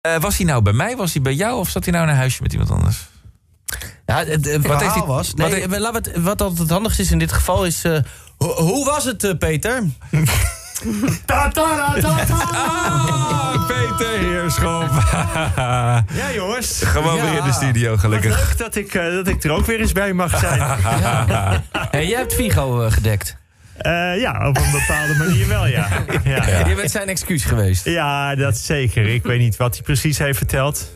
Eh, was hij nou bij mij? Was hij bij jou? Of zat hij nou in een huisje met iemand anders? Ja, het, het verhaal heeft hij- was... wat Nee, heeft- laat het, wat altijd het handigste is in dit geval is... eh, ho- hoe was het, eh, Peter? Ah, Peter Heerschop. Ja, jongens. Gewoon Ja. weer in de studio, gelukkig. Leuk dat ik, dat ik er ook weer eens bij mag zijn. Hey, jij hebt Figo eh, gedekt. Eh, ja, op een bepaalde manier wel, ja. Ja, ja. Je bent zijn excuus geweest. dat zeker. Ik weet niet wat hij precies heeft verteld.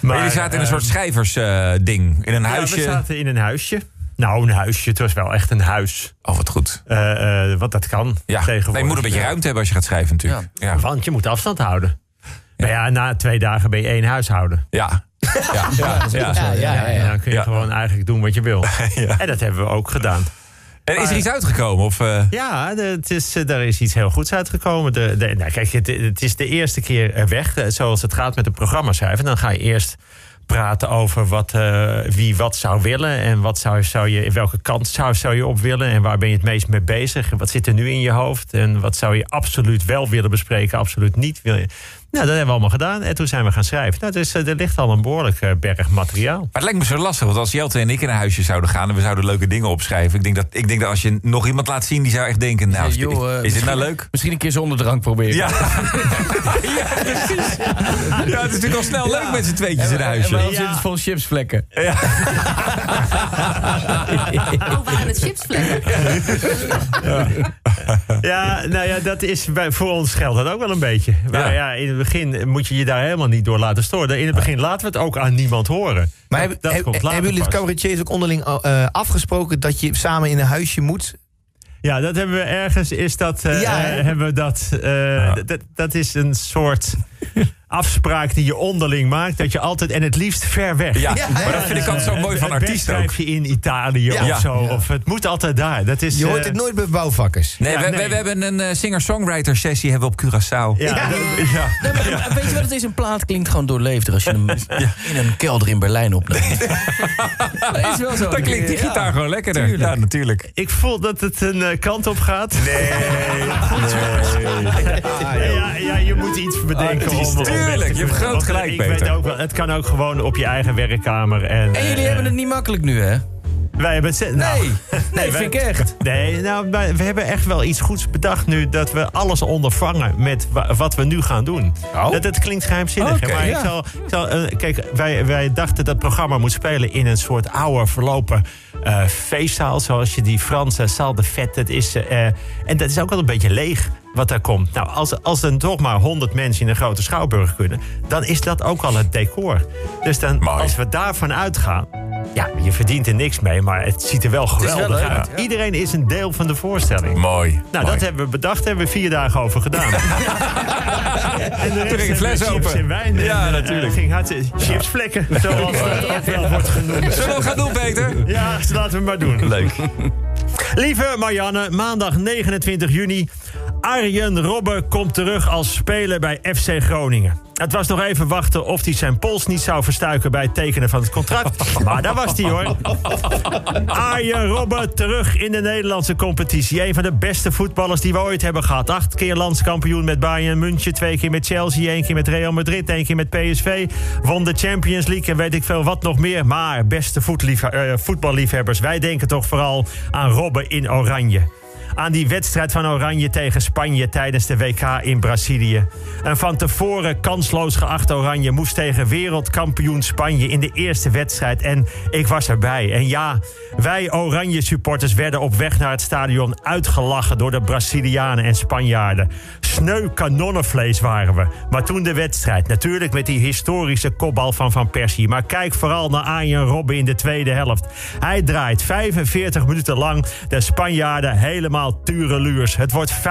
Maar jullie zaten in een eh, soort schrijversding. in een ja, huisje. we zaten in een huisje. Nou, een huisje. Het was wel echt een huis. Oh, wat goed. Eh, eh, wat dat kan Ja, tegenwoordig. nee, je moet een beetje ruimte hebben als je gaat schrijven natuurlijk. Ja. Want je moet afstand houden. Maar ja, na twee dagen ben je één huishouden. Ja. Ja. Ja. Ja. Ja, ja, ja. En dan kun je Ja. gewoon eigenlijk doen wat je wil. Ja. En dat hebben we ook gedaan. En is er iets uitgekomen? Of, eh, Ja, de- het is, eh, daar is iets heel goeds uitgekomen. De, de, nou, kijk, het, het is de eerste keer eh, weg. Zoals het gaat met een programma schrijven. Dan ga je eerst praten over wat, wie wat zou willen. En wat zou, zou je, in welke kant zou, zou je op willen. En waar ben je het meest mee bezig. Wat zit er nu in je hoofd. En wat zou je absoluut wel willen bespreken. Absoluut niet willen. Nou, dat hebben we allemaal gedaan. En toen zijn we gaan schrijven. Nou, dus eh, er ligt al een behoorlijk eh, berg materiaal. Maar het lijkt me zo lastig, want als Jelte en ik in een huisje zouden gaan... en we zouden leuke dingen opschrijven... ik denk dat, ik denk dat als je nog iemand laat zien... die zou echt denken, nou, is, dit- Joh, eh, is dit nou misschien- leuk? Misschien een keer zonder drank proberen. Ja. ja, precies. Ja, het is natuurlijk al snel leuk met z'n tweetjes in een En huisje. Ja. zit het vol chipsvlekken. Oh, waren het chipsvlekken? Ja, nou ja, dat is bij, voor ons geldt dat ook wel een beetje. Maar ja. in begin moet je je daar helemaal niet door laten storen. In het begin laten we het ook aan niemand horen. Maar Dat- hebben, dat heb- komt later hebben jullie het cabaretiers ook onderling eh, afgesproken dat je samen in een huisje moet? Ja, dat hebben we ergens. Is dat, eh, Ja, eh, hebben we dat, eh, dat. Dat is een soort afspraak die je onderling maakt. Dat je altijd, en het liefst ver weg. Ja, Ja, maar dat vind ik altijd zo mooi van artiesten ook. schrijf je in Italië Ja. of zo. Ja. Of het moet altijd daar. Dat is, Je hoort eh, het nooit bij bouwvakkers. Nee, Ja, we, nee. we, we hebben een eh, singer-songwriter sessie hebben we op Curaçao. Ja. Nee, Weet je wat het is? Een plaat klinkt gewoon doorleefder als je hem in een kelder in Berlijn opneemt. dat is wel zo. Dan klinkt die gitaar gewoon lekkerder. Ja, natuurlijk. Ik voel dat het een eh, kant op gaat. Nee. Ja, ja, je moet iets bedenken. Ah, om tuurlijk, je hebt groot gelijk, Ik Peter. weet ook wel, het kan ook gewoon op je eigen werkkamer. En, En jullie eh, hebben het niet makkelijk nu, hè? Wij hebben het... nou, Nee, nee, vind ik echt. Nee, nou, wij- we hebben echt wel iets goeds bedacht nu... dat we alles ondervangen met wa- wat we nu gaan doen. Oh. Dat, het klinkt geheimzinnig. Maar ja. ik zal, ik zal, eh, kijk, wij, wij dachten dat het programma moet spelen... in een soort oude verlopen eh, feestzaal... zoals je die Franse salle de fête... Dat is, eh, en dat is ook wel een beetje leeg wat daar komt. Nou, als, als er toch maar 100 mensen in een grote schouwburg kunnen... dan is dat ook al het decor. Dus dan, Mooi. als we daarvan uitgaan... Ja, je verdient er niks mee, maar het ziet er wel geweldig uit. ja. Iedereen is een deel van de voorstelling. Mooi. Nou, Mooi. dat hebben we bedacht, hebben we vier dagen over gedaan. en de Toen ging fles chips open. en wijn. Ja, en, eh, natuurlijk. ging hartstikke chipsvlekken, zoals dat wel wordt genoemd. Zullen we het gaan doen, Peter? Ja, laten we maar doen. Leuk. Lieve Marianne, maandag 29 juni. Arjen Robben komt terug als speler bij FC Groningen. Het was nog even wachten of hij zijn pols niet zou verstuiken bij het tekenen van het contract. Maar daar was hij hoor. Arjen Robben terug in de Nederlandse competitie. Een van de beste voetballers die we ooit hebben gehad. Acht keer landskampioen met Bayern München. Twee keer met Chelsea. één keer met Real Madrid. één keer met PSV. Won de Champions League en weet ik veel wat nog meer. Maar beste eh, voetballiefhebbers. Wij denken toch vooral aan Robben in Oranje aan die wedstrijd van Oranje tegen Spanje tijdens de WK in Brazilië. Een van tevoren kansloos geacht Oranje moest tegen wereldkampioen Spanje in de eerste wedstrijd. En ik was erbij. En ja, wij Oranje supporters werden op weg naar het stadion uitgelachen door de Brazilianen en Spanjaarden. Sneu kanonnenvlees waren we. Maar toen de wedstrijd, natuurlijk met die historische kopbal van Van Persie. Maar kijk vooral naar Arjen Robben in de tweede helft. Hij draait 45 minuten lang de Spanjaarden helemaal tureluurs. Het wordt 5-1.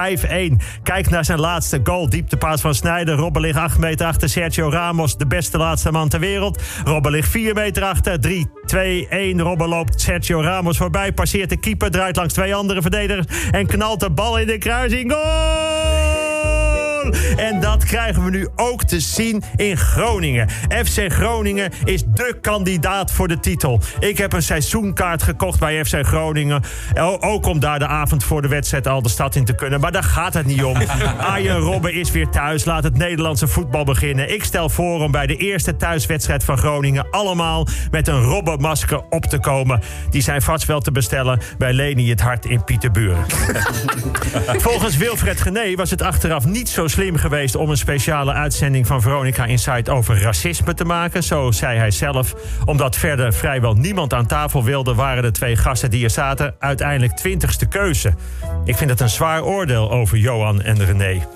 Kijk naar zijn laatste goal. Dieptepaas van Snijder. Robben ligt 8 meter achter Sergio Ramos, de beste laatste man ter wereld. Robben ligt 4 meter achter. 3, 2, 1. Robben loopt Sergio Ramos voorbij. Passeert de keeper, draait langs twee andere verdedigers. En knalt de bal in de kruising. Goal! En dat krijgen we nu ook te zien in Groningen. FC Groningen is dé kandidaat voor de titel. Ik heb een seizoenkaart gekocht bij FC Groningen. Ook om daar de avond voor de wedstrijd al de stad in te kunnen. Maar daar gaat het niet om. Arjen Robben is weer thuis. Laat het Nederlandse voetbal beginnen. Ik stel voor om bij de eerste thuiswedstrijd van Groningen... allemaal met een Robben-masker op te komen. Die zijn vast wel te bestellen bij Leni het Hart in Pieterburen. Volgens Wilfred Gené was het achteraf niet zo slim geweest... om een speciale uitzending van Veronica Insight over racisme te maken. Zo zei hij zelf. Omdat verder vrijwel niemand aan tafel wilde... waren de twee gasten die er zaten uiteindelijk twintigste keuze. Ik vind het een zwaar oordeel over Johan en René.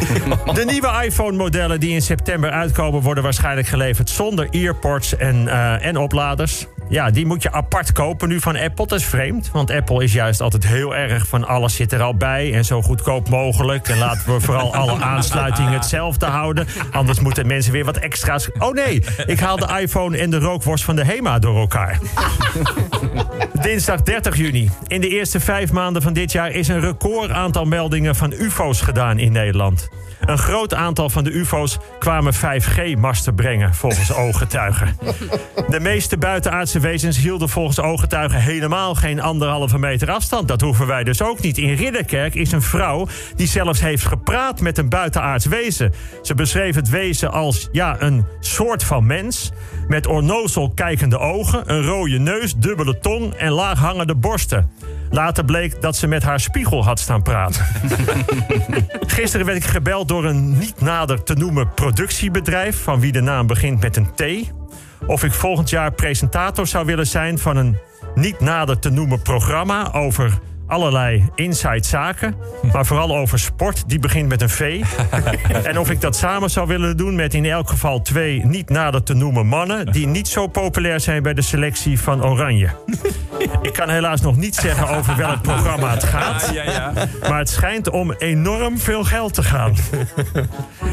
De nieuwe iPhone-modellen die in september uitkomen... worden waarschijnlijk geleverd zonder earpods en, eh, en opladers. Ja, die moet je apart kopen nu van Apple. Dat is vreemd, want Apple is juist altijd heel erg van... alles zit er al bij en zo goedkoop mogelijk. En laten we vooral alle aansluitingen hetzelfde houden. Anders moeten mensen weer wat extra's... Oh nee, ik haal de iPhone en de rookworst van de HEMA door elkaar. Dinsdag 30 juni. In de eerste vijf maanden van dit jaar is een record aantal meldingen van UFO's gedaan in Nederland. Een groot aantal van de UFO's kwamen 5G-masten brengen, volgens ooggetuigen. De meeste buitenaardse wezens hielden volgens ooggetuigen helemaal geen anderhalve meter afstand. Dat hoeven wij dus ook niet. In Ridderkerk is een vrouw die zelfs heeft gepraat met een buitenaards wezen. Ze beschreef het wezen als ja, een soort van mens. Met ornozel kijkende ogen, een rode neus, dubbele tong en laaghangende borsten. Later bleek dat ze met haar spiegel had staan praten. Gisteren werd ik gebeld door een niet nader te noemen productiebedrijf... van wie de naam begint met een T. Of ik volgend jaar presentator zou willen zijn van een niet nader te noemen programma... over allerlei inside zaken, maar vooral over sport. Die begint met een V. en of ik dat samen zou willen doen met in elk geval twee niet nader te noemen mannen... die niet zo populair zijn bij de selectie van Oranje. ik kan helaas nog niet zeggen over welk programma het gaat... Ja, ja. Maar het schijnt om enorm veel geld te gaan.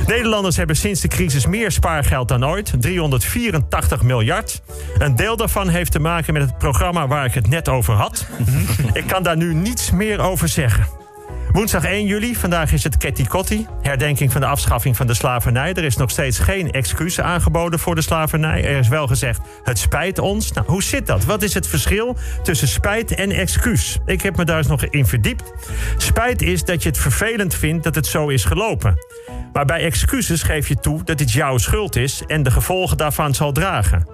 Nederlanders hebben sinds de crisis meer spaargeld dan ooit. 384 miljard. Een deel daarvan heeft te maken met het programma waar ik het net over had. Ik kan daar nu niets meer over zeggen. Woensdag 1 juli, vandaag is het Ketty Kotti. Herdenking van de afschaffing van de slavernij. Er is nog steeds geen excuus aangeboden voor de slavernij. Er is wel gezegd, het spijt ons. Nou, hoe zit dat? Wat is het verschil tussen spijt en excuus? Ik heb me daar eens nog in verdiept. Spijt is dat je het vervelend vindt dat het zo is gelopen. Maar bij excuses geef je toe dat het jouw schuld is... en de gevolgen daarvan zal dragen.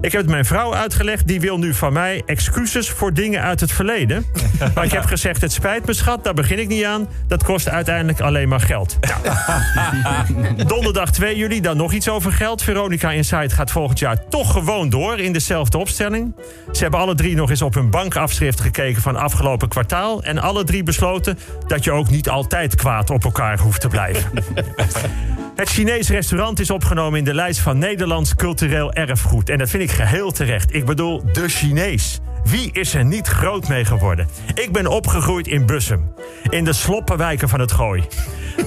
Ik heb het mijn vrouw uitgelegd. Die wil nu van mij excuses voor dingen uit het verleden. Maar ik heb gezegd, het spijt me schat, daar begin ik niet aan. Dat kost uiteindelijk alleen maar geld. Nou. Donderdag 2 juli, dan nog iets over geld. Veronica Insight gaat volgend jaar toch gewoon door in dezelfde opstelling. Ze hebben alle drie nog eens op hun bankafschrift gekeken van afgelopen kwartaal. En alle drie besloten dat je ook niet altijd kwaad op elkaar hoeft te blijven. Het Chinees restaurant is opgenomen in de lijst van Nederlands cultureel erfgoed. En dat vind ik geheel terecht. Ik bedoel, de Chinees. Wie is er niet groot mee geworden? Ik ben opgegroeid in Bussum. In de sloppenwijken van het Gooi.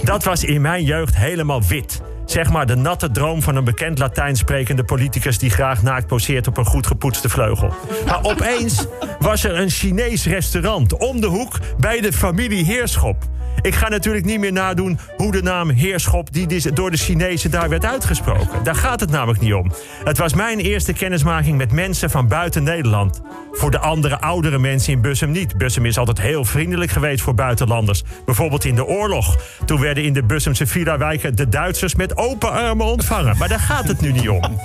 Dat was in mijn jeugd helemaal wit. Zeg maar de natte droom van een bekend Latijn sprekende politicus... die graag naakt poseert op een goed gepoetste vleugel. Maar opeens was er een Chinees restaurant om de hoek bij de familie Heerschop. Ik ga natuurlijk niet meer nadoen hoe de naam Heerschop... die dis- door de Chinezen daar werd uitgesproken. Daar gaat het namelijk niet om. Het was mijn eerste kennismaking met mensen van buiten Nederland. Voor de andere oudere mensen in Bussum niet. Bussum is altijd heel vriendelijk geweest voor buitenlanders. Bijvoorbeeld in de oorlog. Toen werden in de Bussumse villa-wijken de Duitsers met open armen ontvangen. Maar daar gaat het nu niet om.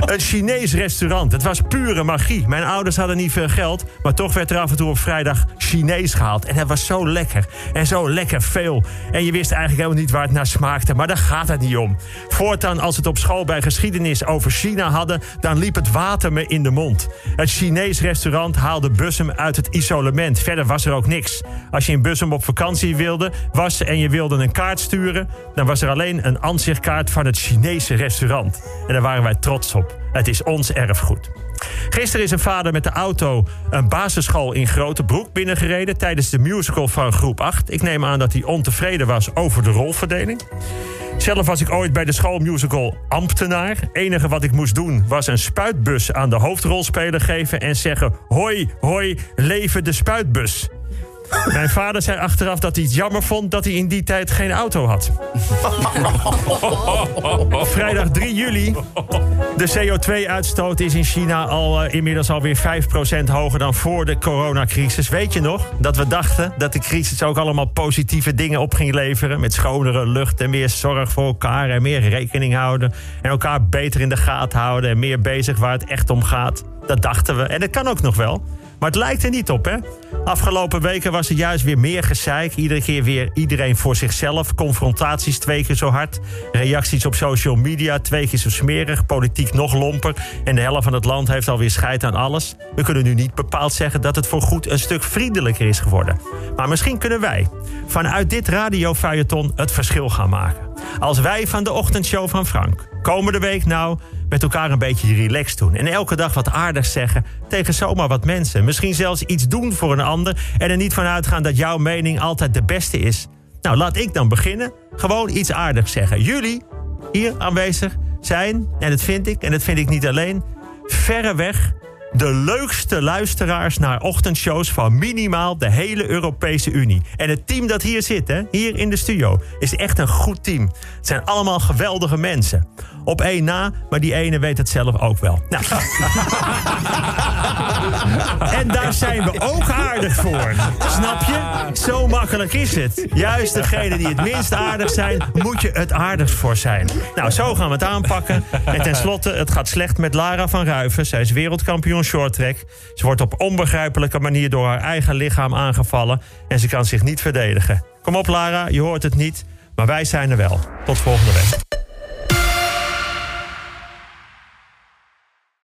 Een Chinees restaurant. Het was pure magie. Mijn ouders hadden niet veel geld. Maar toch werd er af en toe op vrijdag Chinees gehaald. En het was zo lekker. En zo lekker veel. En je wist eigenlijk helemaal niet waar het naar smaakte. Maar daar gaat het niet om. Voortaan als het op school bij geschiedenis over China hadden... dan liep het water me in de mond. Het Chinees restaurant haalde Bussum uit het isolement. Verder was er ook niks. Als je in Bussum op vakantie wilde, was en je wilde een kaart sturen... dan was er alleen een ansichtkaart van het Chinese restaurant. En daar waren wij trots op. Het is ons erfgoed. Gisteren is een vader met de auto een basisschool in Grotebroek binnengereden tijdens de musical van groep 8. Ik neem aan dat hij ontevreden was over de rolverdeling. Zelf was ik ooit bij de schoolmusical ambtenaar. enige wat ik moest doen was een spuitbus aan de hoofdrolspeler geven en zeggen: Hoi, hoi, leven de spuitbus. Mijn vader zei achteraf dat hij het jammer vond dat hij in die tijd geen auto had. Vrijdag 3 juli. De CO2-uitstoot is in China al eh, inmiddels alweer 5% hoger dan voor de coronacrisis. Weet je nog dat we dachten dat de crisis ook allemaal positieve dingen op ging leveren? Met schonere lucht en meer zorg voor elkaar en meer rekening houden. En elkaar beter in de gaten houden en meer bezig waar het echt om gaat. Dat dachten we. En dat kan ook nog wel. Maar het lijkt er niet op, hè? Afgelopen weken was er juist weer meer gezeik. Iedere keer weer iedereen voor zichzelf. Confrontaties twee keer zo hard. Reacties op social media twee keer zo smerig. Politiek nog lomper. En de helft van het land heeft alweer scheid aan alles. We kunnen nu niet bepaald zeggen dat het voor goed een stuk vriendelijker is geworden. Maar misschien kunnen wij vanuit dit radiofeuilleton het verschil gaan maken. Als wij van de ochtendshow van Frank komende week nou met elkaar een beetje relaxed doen. En elke dag wat aardigs zeggen tegen zomaar wat mensen. Misschien zelfs iets doen voor een ander. En er niet van uitgaan dat jouw mening altijd de beste is. Nou, laat ik dan beginnen. Gewoon iets aardigs zeggen. Jullie, hier aanwezig, zijn, en dat vind ik, en dat vind ik niet alleen, verreweg de leukste luisteraars naar ochtendshows van minimaal de hele Europese Unie. En het team dat hier zit, hè, hier in de studio, is echt een goed team. Het zijn allemaal geweldige mensen. Op één na, maar die ene weet het zelf ook wel. Nou. en daar zijn we ook aardig voor. Snap je? Zo makkelijk is het. Juist degene die het minst aardig zijn, moet je het aardigst voor zijn. Nou, zo gaan we het aanpakken. En tenslotte, het gaat slecht met Lara van Ruiven. Zij is wereldkampioen shorttrack. Ze wordt op onbegrijpelijke manier door haar eigen lichaam aangevallen. En ze kan zich niet verdedigen. Kom op, Lara, je hoort het niet. Maar wij zijn er wel. Tot volgende week.